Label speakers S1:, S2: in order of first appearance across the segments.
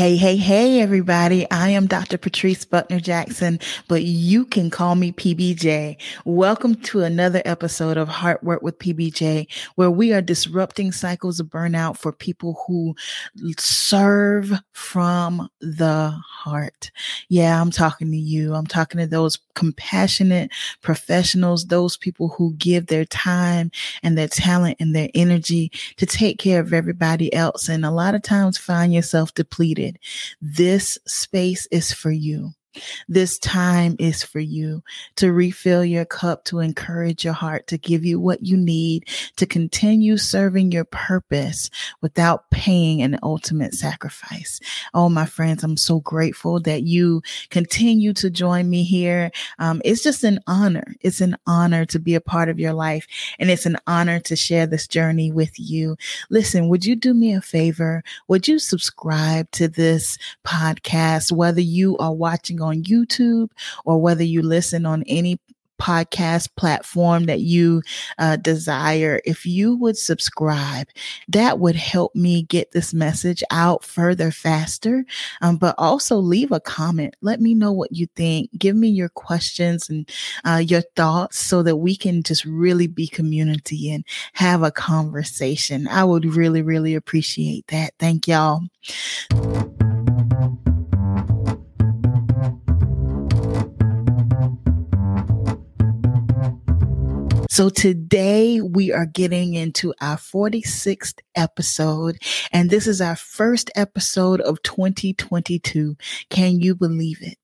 S1: Hey, hey, hey, everybody. I am Dr. Patrice Buckner Jackson, but you can call me PBJ. Welcome to another episode of Heart Work with PBJ, where we are disrupting cycles of burnout for people who serve from the heart. Yeah, I'm talking to you. I'm talking to those compassionate professionals, those people who give their time and their talent and their energy to take care of everybody else. And a lot of times find yourself depleted this space is for you. This time is for you to refill your cup, to encourage your heart, to give you what you need to continue serving your purpose without paying an ultimate sacrifice. Oh, my friends, I'm so grateful that you continue to join me here. Um, it's just an honor. It's an honor to be a part of your life, and it's an honor to share this journey with you. Listen, would you do me a favor? Would you subscribe to this podcast, whether you are watching on YouTube or whether you listen on any podcast platform that you uh, desire, if you would subscribe, that would help me get this message out further faster. Um, but also leave a comment. Let me know what you think. Give me your questions and uh, your thoughts so that we can just really be community and have a conversation. I would really, really appreciate that. Thank y'all. So today we are getting into our 46th episode, and this is our first episode of 2022. Can you believe it?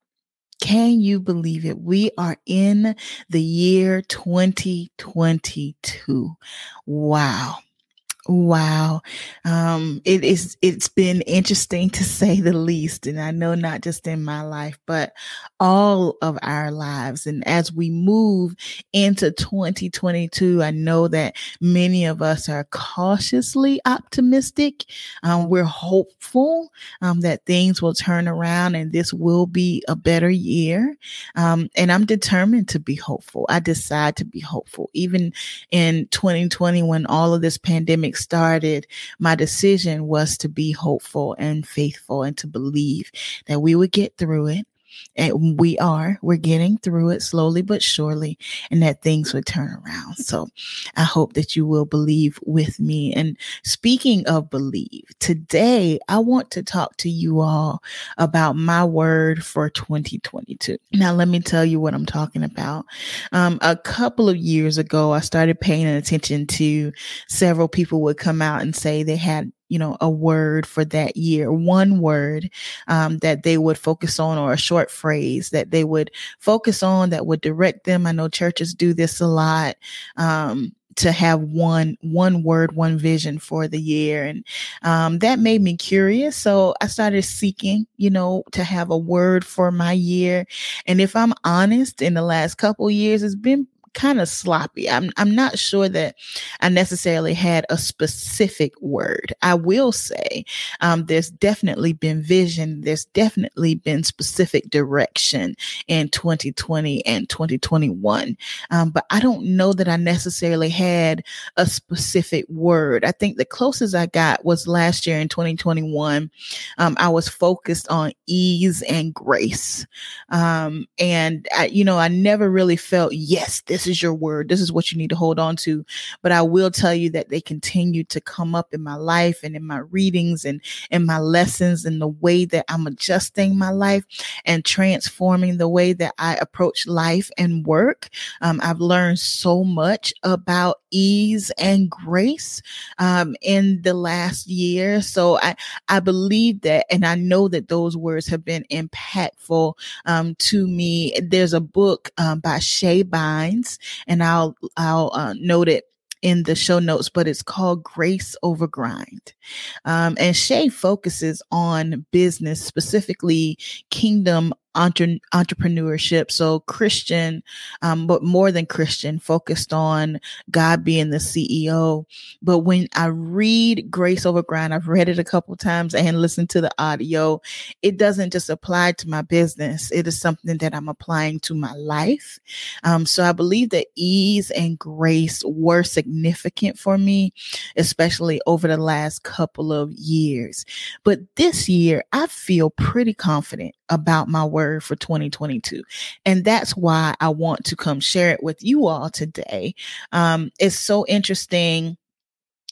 S1: Can you believe it? We are in the year 2022. Wow. Wow. Um, it is, it's been interesting to say the least. And I know not just in my life, but all of our lives. And as we move into 2022, I know that many of us are cautiously optimistic. Um, we're hopeful, um, that things will turn around and this will be a better year. Um, and I'm determined to be hopeful. I decide to be hopeful. Even in 2020, when all of this pandemic started, my decision was to be hopeful and faithful and to believe that we would get through it and we are, we're getting through it slowly but surely, and that things would turn around. So I hope that you will believe with me. And speaking of believe, today I want to talk to you all about my word for 2022. Now, let me tell you what I'm talking about. Um, a couple of years ago, I started paying attention to several people would come out and say they had you know, a word for that year, one word um, that they would focus on or a short phrase that they would focus on that would direct them. I know churches do this a lot. Um, to have one one word one vision for the year and um, that made me curious so i started seeking you know to have a word for my year and if i'm honest in the last couple years it's been kind of sloppy. I'm I'm not sure that I necessarily had a specific word. I will say um, there's definitely been vision. There's definitely been specific direction in 2020 and 2021. Um, but I don't know that I necessarily had a specific word. I think the closest I got was last year in 2021. Um, I was focused on ease and grace, um, and I, you know I never really felt yes this is your word. This is what you need to hold on to. But I will tell you that they continue to come up in my life and in my readings and in my lessons and the way that I'm adjusting my life and transforming the way that I approach life and work. Um, I've learned so much about ease and grace um, in the last year. So I, I believe that, and I know that those words have been impactful um, to me. There's a book um, by Shae Bynes, and I'll I'll uh, note it in the show notes, but it's called Grace Over Grind. Um, and Shae focuses on business, specifically kingdom entre- entrepreneurship. So Christian, um, but more than Christian, focused on God being the CEO. But when I read Grace Over Grind, I've read it a couple times and listened to the audio. It doesn't just apply to my business. It is something that I'm applying to my life. Um, so I believe that ease and grace were significant for me, especially over the last couple of years. But this year, I feel pretty confident about my word for 2022. And that's why I want to come share it with you all today. Um, it's so interesting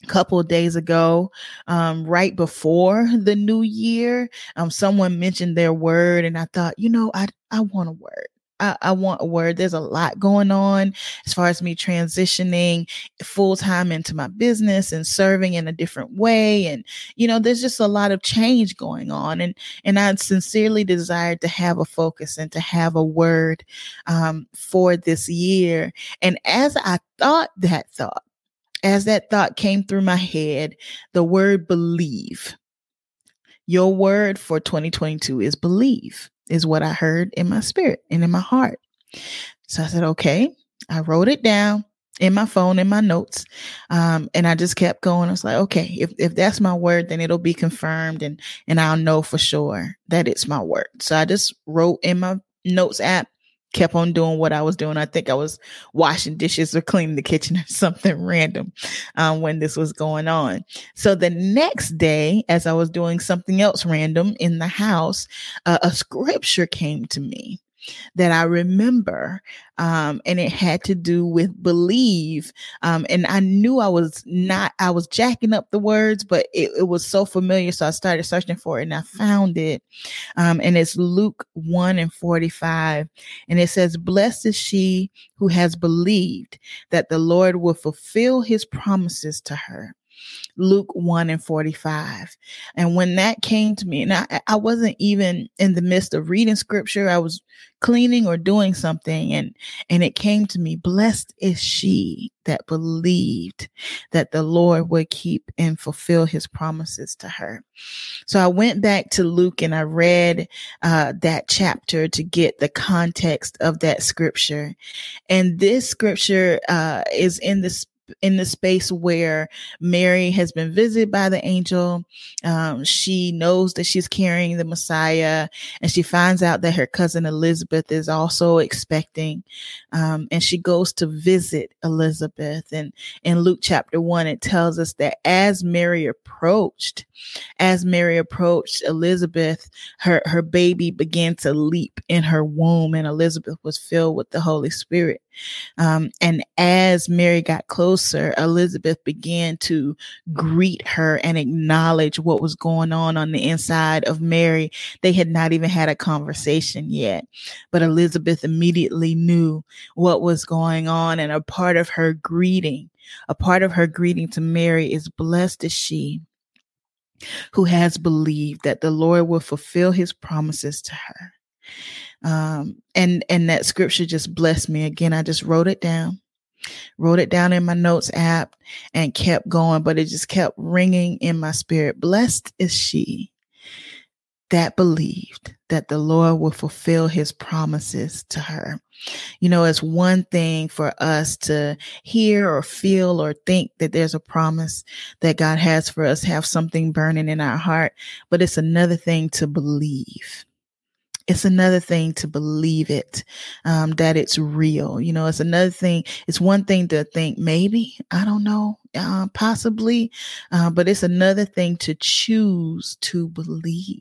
S1: a couple of days ago, um, right before the new year, um, someone mentioned their word, and I thought, you know, I I want a word. I, I, want a word. There's a lot going on as far as me transitioning full time into my business and serving in a different way. And, you know, there's just a lot of change going on. And, and I sincerely desired to have a focus and to have a word um, for this year. And as I thought that thought, as that thought came through my head, the word believe. Your word for 2022 is believe is what I heard in my spirit and in my heart. So I said, okay. I wrote it down in my phone, in my notes. Um, and I just kept going. I was like, okay, if, if that's my word, then it'll be confirmed and, and I'll know for sure that it's my word. So I just wrote in my notes app, kept on doing what I was doing. I think I was washing dishes or cleaning the kitchen or something random um, when this was going on. So the next day, as I was doing something else random in the house, uh, a scripture came to me that I remember. Um, and it had to do with believe. Um, and I knew I was not, I was jacking up the words, but it, it was so familiar. So I started searching for it and I found it. Um, and it's Luke 1 and 45. And it says, Blessed is she who has believed that the Lord will fulfill his promises to her. Luke 1 and 45. And when that came to me, and I, I wasn't even in the midst of reading scripture, I was cleaning or doing something, and and it came to me, blessed is she that believed that the Lord would keep and fulfill his promises to her. So I went back to Luke and I read uh, that chapter to get the context of that scripture. And this scripture uh, is in the in the space where Mary has been visited by the angel. Um, she knows that she's carrying the Messiah, and she finds out that her cousin Elizabeth is also expecting. Um, and she goes to visit Elizabeth. And in Luke chapter one, it tells us that as Mary approached, as Mary approached Elizabeth, her, her baby began to leap in her womb, and Elizabeth was filled with the Holy Spirit. Um, and as Mary got closer, Elizabeth began to greet her and acknowledge what was going on on the inside of Mary. They had not even had a conversation yet, but Elizabeth immediately knew what was going on. And a part of her greeting, a part of her greeting to Mary is blessed is she who has believed that the Lord will fulfill his promises to her. Um, and and that scripture just blessed me again. I just wrote it down, wrote it down in my notes app, and kept going. But it just kept ringing in my spirit. Blessed is she that believed that the Lord will fulfill his promises to her. You know, it's one thing for us to hear or feel or think that there's a promise that God has for us, have something burning in our heart, but it's another thing to believe it's another thing to believe it um, that it's real you know it's another thing it's one thing to think maybe i don't know uh, possibly uh, but it's another thing to choose to believe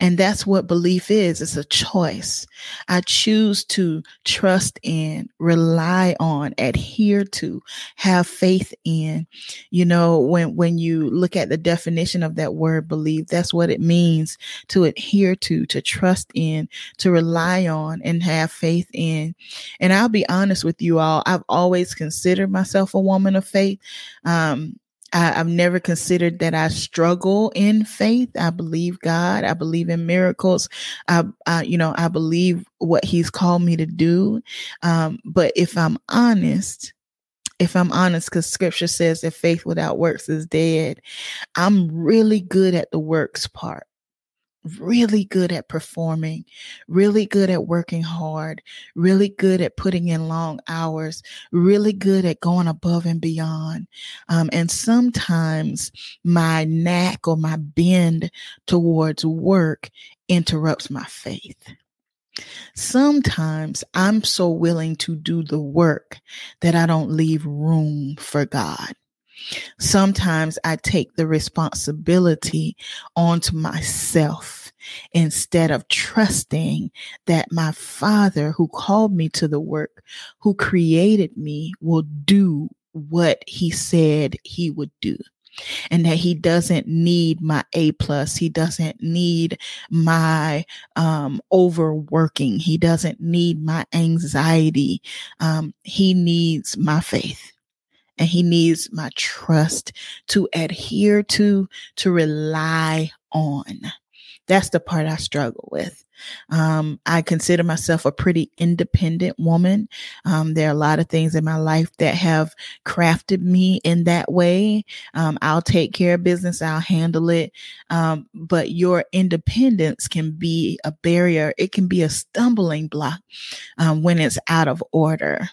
S1: and that's what belief is. It's a choice. I choose to trust in, rely on, adhere to, have faith in. You know, when, when you look at the definition of that word believe, that's what it means to adhere to, to trust in, to rely on and have faith in. And I'll be honest with you all. I've always considered myself a woman of faith. Um, I, have never considered that I struggle in faith. I believe God. I believe in miracles. I, I you know, I believe what He's called me to do. Um, but if I'm honest, if I'm honest, because Scripture says that faith without works is dead, I'm really good at the works part. Really good at performing, really good at working hard, really good at putting in long hours, really good at going above and beyond. Um, and sometimes my knack or my bend towards work interrupts my faith. Sometimes I'm so willing to do the work that I don't leave room for God. Sometimes I take the responsibility onto myself instead of trusting that my father who called me to the work, who created me, will do what he said he would do. And that he doesn't need my a plus. He doesn't need my um, overworking. He doesn't need my anxiety. Um, he needs my faith and he needs my trust to adhere to to rely on that's the part i struggle with um, I consider myself a pretty independent woman. Um, there are a lot of things in my life that have crafted me in that way. Um, I'll take care of business, I'll handle it. Um, but your independence can be a barrier, it can be a stumbling block um, when it's out of order.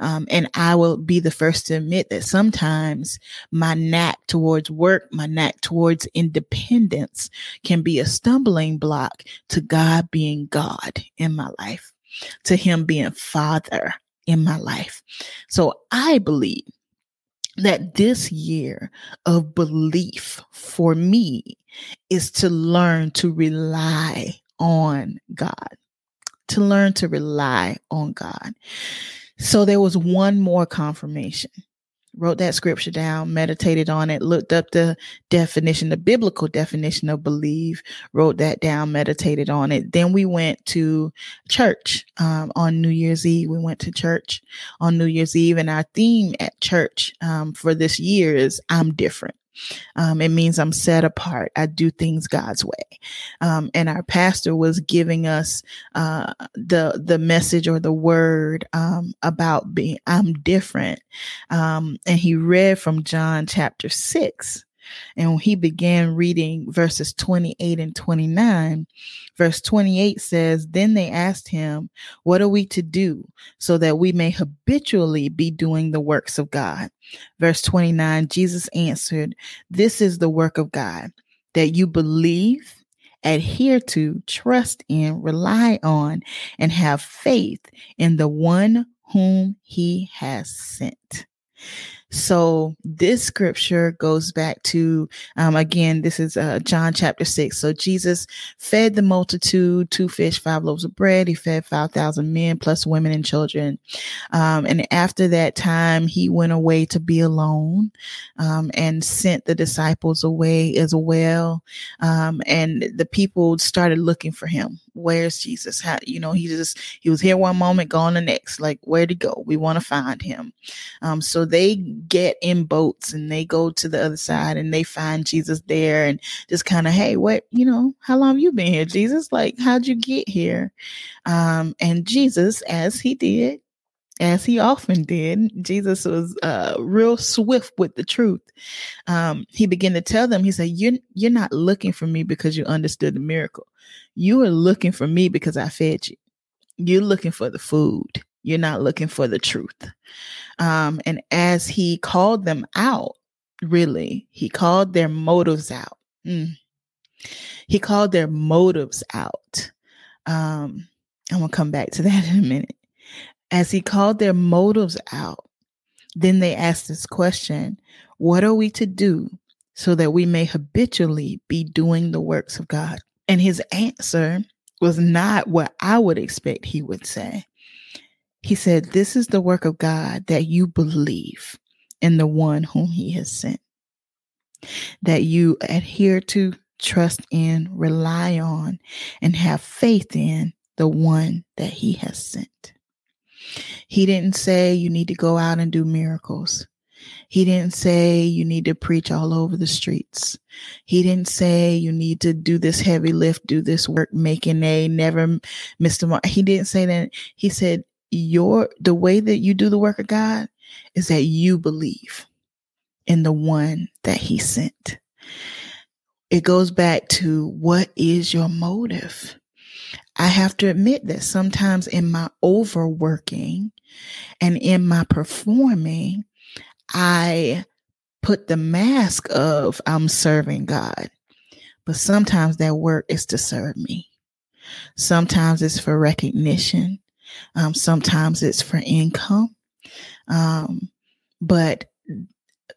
S1: Um, and I will be the first to admit that sometimes my knack towards work, my knack towards independence can be a stumbling block to God being God in my life, to Him being Father in my life. So I believe that this year of belief for me is to learn to rely on God, to learn to rely on God. So there was one more confirmation. Wrote that scripture down, meditated on it, looked up the definition, the biblical definition of believe, wrote that down, meditated on it. Then we went to church um, on New Year's Eve. We went to church on New Year's Eve, and our theme at church um, for this year is I'm different. Um, it means I'm set apart. I do things God's way. Um, and our pastor was giving us uh, the the message or the word um, about being I'm different. Um, and he read from John chapter six. And when he began reading verses 28 and 29, verse 28 says, Then they asked him, What are we to do so that we may habitually be doing the works of God? Verse 29, Jesus answered, This is the work of God, that you believe adhere to, trust in, rely on, and have faith in the one whom he has sent. So this scripture goes back to, um, again, this is uh, John chapter six. So Jesus fed the multitude, two fish, five loaves of bread. He fed 5,000 men plus women and children. Um, and after that time, he went away to be alone, um, and sent the disciples away as well. Um, and the people started looking for him. Where's Jesus? How, you know, he just, he was here one moment, gone the next. Like, where'd he go? We want to find him. Um, so they get in boats and they go to the other side and they find Jesus there and just kind of, hey, what, you know, how long you been here, Jesus? Like, how'd you get here? Um, and Jesus, as he did, as he often did, Jesus was uh, real swift with the truth. Um, he began to tell them, he said, you're, you're not looking for me because you understood the miracle. You are looking for me because I fed you. You're looking for the food. You're not looking for the truth. Um, and as he called them out, really, he called their motives out. Mm. He called their motives out. Um, I'm to come back to that in a minute. As he called their motives out, then they asked this question What are we to do so that we may habitually be doing the works of God? And his answer was not what I would expect he would say. He said, This is the work of God that you believe in the one whom he has sent, that you adhere to, trust in, rely on, and have faith in the one that he has sent. He didn't say you need to go out and do miracles. He didn't say you need to preach all over the streets. He didn't say you need to do this heavy lift, do this work, making a never mark. He didn't say that. He said your the way that you do the work of God is that you believe in the one that he sent. it goes back to what is your motive? I have to admit that sometimes in my overworking and in my performing, I put the mask of I'm serving God. But sometimes that work is to serve me. Sometimes it's for recognition. Um, sometimes it's for income. Um, but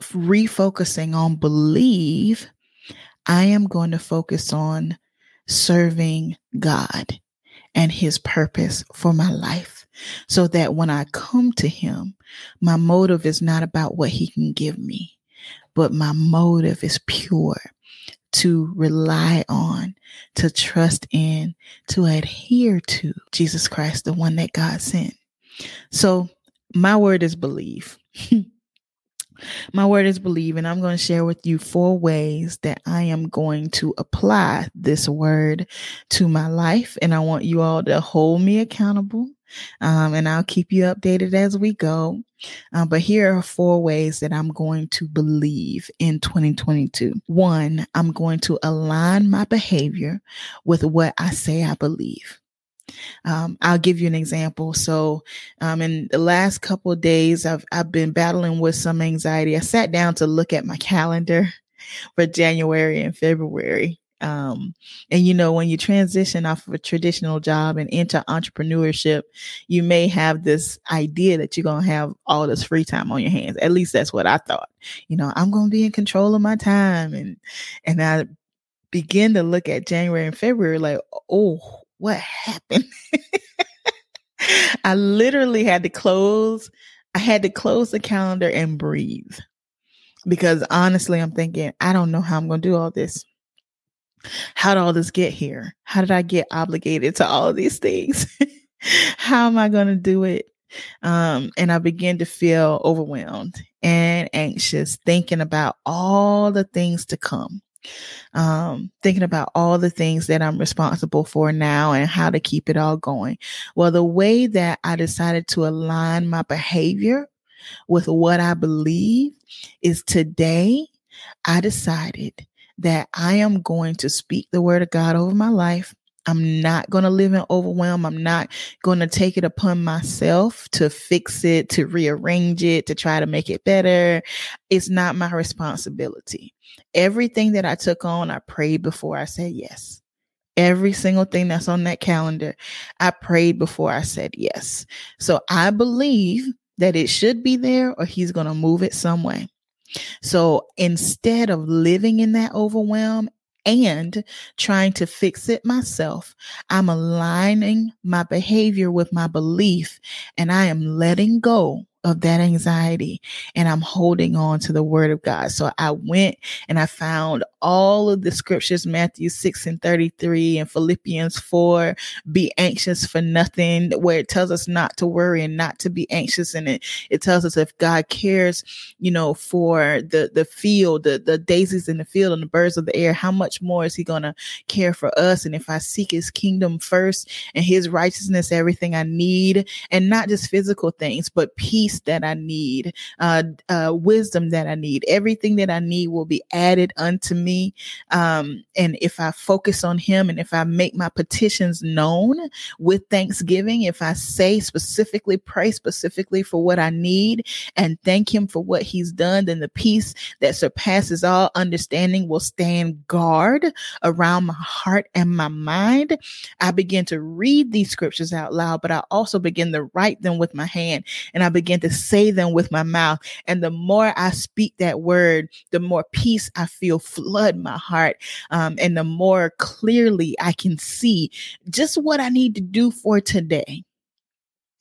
S1: refocusing on believe, I am going to focus on serving God and his purpose for my life so that when I come to him, my motive is not about what he can give me, but my motive is pure to rely on, to trust in, to adhere to Jesus Christ, the one that God sent. So my word is believe. My word is believe, and I'm going to share with you four ways that I am going to apply this word to my life. And I want you all to hold me accountable. Um, and I'll keep you updated as we go. Uh, but here are four ways that I'm going to believe in 2022. One, I'm going to align my behavior with what I say I believe. Um, I'll give you an example. So, um, in the last couple of days, I've I've been battling with some anxiety. I sat down to look at my calendar for January and February. Um, and you know, when you transition off of a traditional job and into entrepreneurship, you may have this idea that you're gonna have all this free time on your hands. At least that's what I thought. You know, I'm gonna be in control of my time, and and I begin to look at January and February like, oh, what happened? I literally had to close. I had to close the calendar and breathe because honestly, I'm thinking, I don't know how I'm going to do all this. How did all this get here? How did I get obligated to all of these things? how am I going to do it? Um, and I began to feel overwhelmed and anxious, thinking about all the things to come um, thinking about all the things that I'm responsible for now and how to keep it all going. Well, the way that I decided to align my behavior with what I believe is today I decided that I am going to speak the word of God over my life. I'm not going to live in overwhelm. I'm not going to take it upon myself to fix it, to rearrange it, to try to make it better. It's not my responsibility. Everything that I took on, I prayed before I said yes. Every single thing that's on that calendar, I prayed before I said yes. So I believe that it should be there or he's going to move it some way. So instead of living in that overwhelm and trying to fix it myself. I'm aligning my behavior with my belief and I am letting go of that anxiety and I'm holding on to the word of God. So I went and I found all of the scriptures, Matthew 6 and 33 and Philippians 4, be anxious for nothing, where it tells us not to worry and not to be anxious. And it, it tells us if God cares, you know, for the, the field, the, the daisies in the field and the birds of the air, how much more is he going to care for us? And if I seek his kingdom first and his righteousness, everything I need, and not just physical things, but peace that I need, uh, uh, wisdom that I need, everything that I need will be added unto me um, and if I focus on Him and if I make my petitions known with thanksgiving, if I say specifically, pray specifically for what I need and thank Him for what He's done, then the peace that surpasses all understanding will stand guard around my heart and my mind. I begin to read these scriptures out loud, but I also begin to write them with my hand and I begin to say them with my mouth. And the more I speak that word, the more peace I feel flood flood my heart. Um, and the more clearly I can see just what I need to do for today.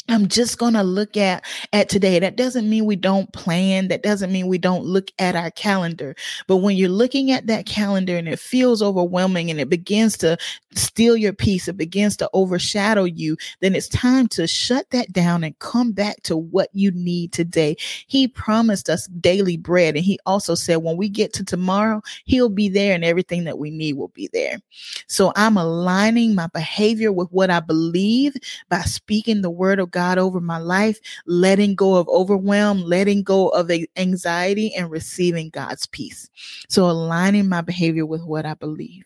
S1: I'm just going to look at at today. That doesn't mean we don't plan. That doesn't mean we don't look at our calendar. But when you're looking at that calendar and it feels overwhelming and it begins to steal your peace, it begins to overshadow you, then it's time to shut that down and come back to what you need today. He promised us daily bread and he also said when we get to tomorrow, he'll be there and everything that we need will be there. So I'm aligning my behavior with what I believe by speaking the word of God over my life, letting go of overwhelm, letting go of anxiety, and receiving God's peace. So aligning my behavior with what I believe.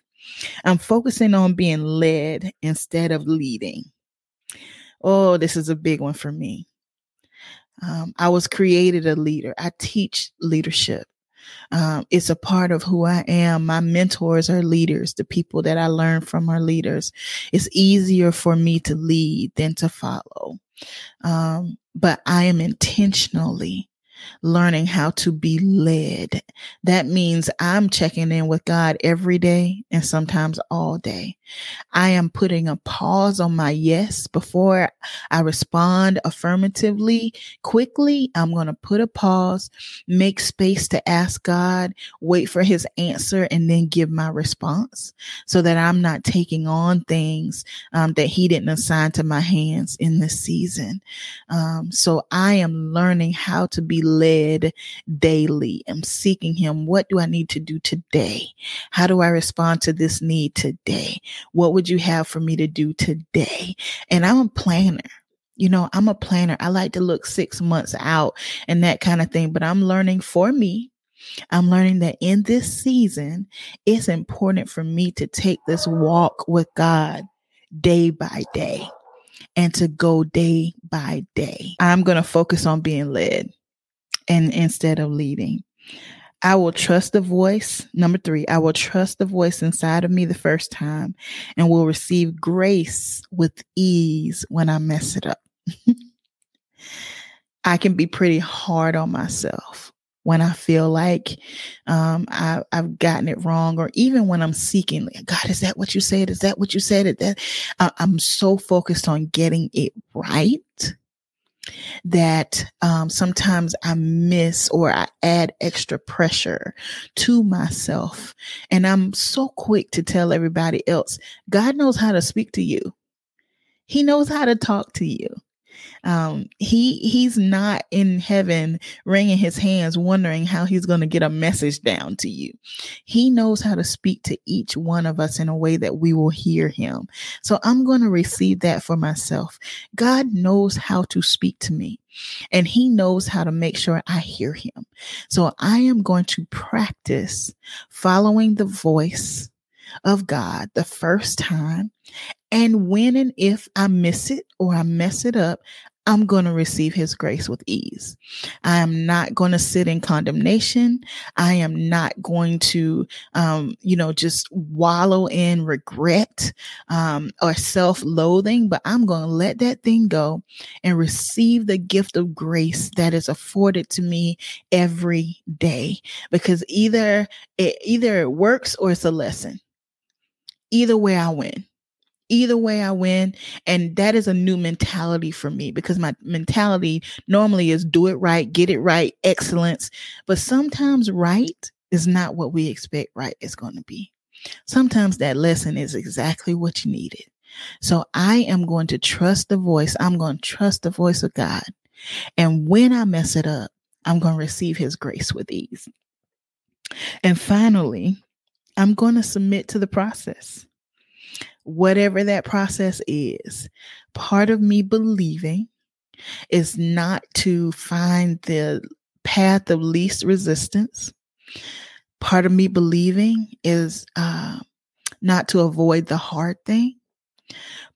S1: I'm focusing on being led instead of leading. Oh, this is a big one for me. Um, I was created a leader. I teach leadership. Um, it's a part of who I am. My mentors are leaders. The people that I learn from are leaders. It's easier for me to lead than to follow. Um, but I am intentionally learning how to be led. That means I'm checking in with God every day and sometimes all day. I am putting a pause on my yes before I respond affirmatively quickly. I'm going to put a pause, make space to ask God, wait for his answer, and then give my response so that I'm not taking on things um, that he didn't assign to my hands in this season. Um, so I am learning how to be led daily. I'm seeking him. What do I need to do today? How do I respond to this need today? What would you have for me to do today? And I'm a planner. You know, I'm a planner. I like to look six months out and that kind of thing, but I'm learning for me. I'm learning that in this season, it's important for me to take this walk with God day by day and to go day by day. I'm going to focus on being led and instead of leading. I will trust the voice. Number three, I will trust the voice inside of me the first time and will receive grace with ease when I mess it up. I can be pretty hard on myself when I feel like um, I, have gotten it wrong, or even when I'm seeking, God, is that what you said? Is that what you said? Is that I, I'm so focused on getting it right that um, sometimes I miss or I add extra pressure to myself. And I'm so quick to tell everybody else God knows how to speak to you, He knows how to talk to you. Um, he he's not in heaven wringing his hands wondering how he's going to get a message down to you he knows how to speak to each one of us in a way that we will hear him so i'm going to receive that for myself god knows how to speak to me and he knows how to make sure I hear him. So I am going to practice following the voice of God the first time. And when and if I miss it or I mess it up, I'm going to receive his grace with ease. I am not going to sit in condemnation. I am not going to, um, you know, just wallow in regret um, or self loathing, but I'm going to let that thing go and receive the gift of grace that is afforded to me every day because either it, either it works or it's a lesson. Either way, I win either way I win. And that is a new mentality for me because my mentality normally is do it right, get it right, excellence. But sometimes right is not what we expect right is going to be. Sometimes that lesson is exactly what you needed. So I am going to trust the voice. I'm going to trust the voice of God. And when I mess it up, I'm going to receive his grace with ease. And finally, I'm going to submit to the process whatever that process is. Part of me believing is not to find the path of least resistance. Part of me believing is uh, not to avoid the hard thing.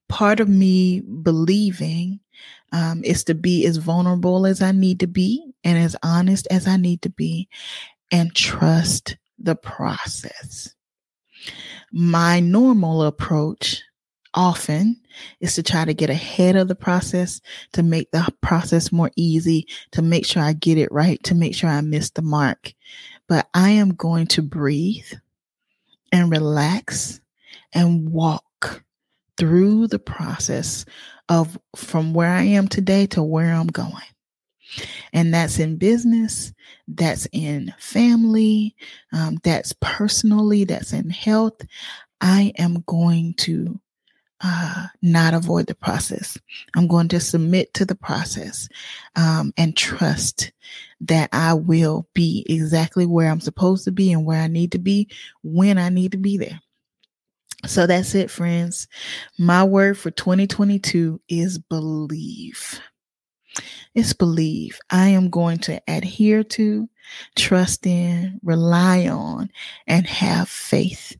S1: Part of me believing um, is to be as vulnerable as I need to be and as honest as I need to be and trust the process. My normal approach often is to try to get ahead of the process, to make the process more easy, to make sure I get it right, to make sure I miss the mark. But I am going to breathe and relax and walk through the process of from where I am today to where I'm going. And that's in business, that's in family, um, that's personally, that's in health. I am going to uh, not avoid the process. I'm going to submit to the process um, and trust that I will be exactly where I'm supposed to be and where I need to be when I need to be there. So that's it, friends. My word for 2022 is believe. It's believe. I am going to adhere to, trust in, rely on, and have faith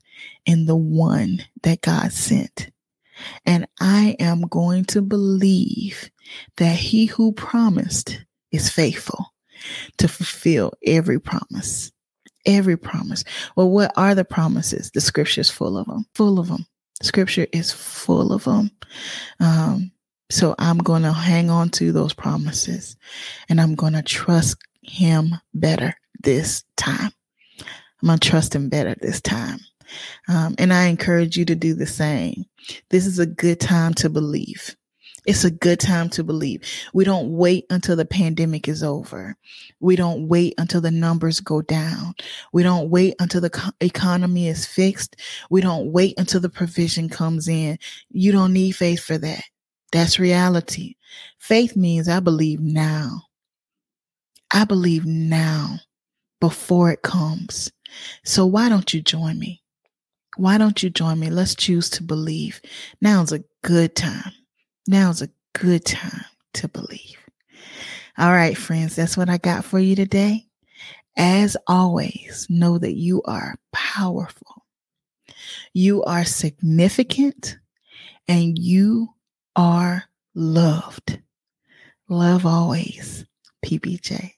S1: in the one that God sent. And I am going to believe that he who promised is faithful to fulfill every promise. Every promise. Well, what are the promises? The scripture is full of them, full of them. Scripture is full of them. Um, so I'm going to hang on to those promises and I'm going to trust him better this time. I'm going to trust him better this time. Um, and I encourage you to do the same. This is a good time to believe. It's a good time to believe. We don't wait until the pandemic is over. We don't wait until the numbers go down. We don't wait until the co- economy is fixed. We don't wait until the provision comes in. You don't need faith for that. That's reality. Faith means I believe now. I believe now before it comes. So why don't you join me? Why don't you join me? Let's choose to believe. Now's a good time. Now's a good time to believe. All right, friends, that's what I got for you today. As always, know that you are powerful, you are significant, and you are loved. Love always. PBJ.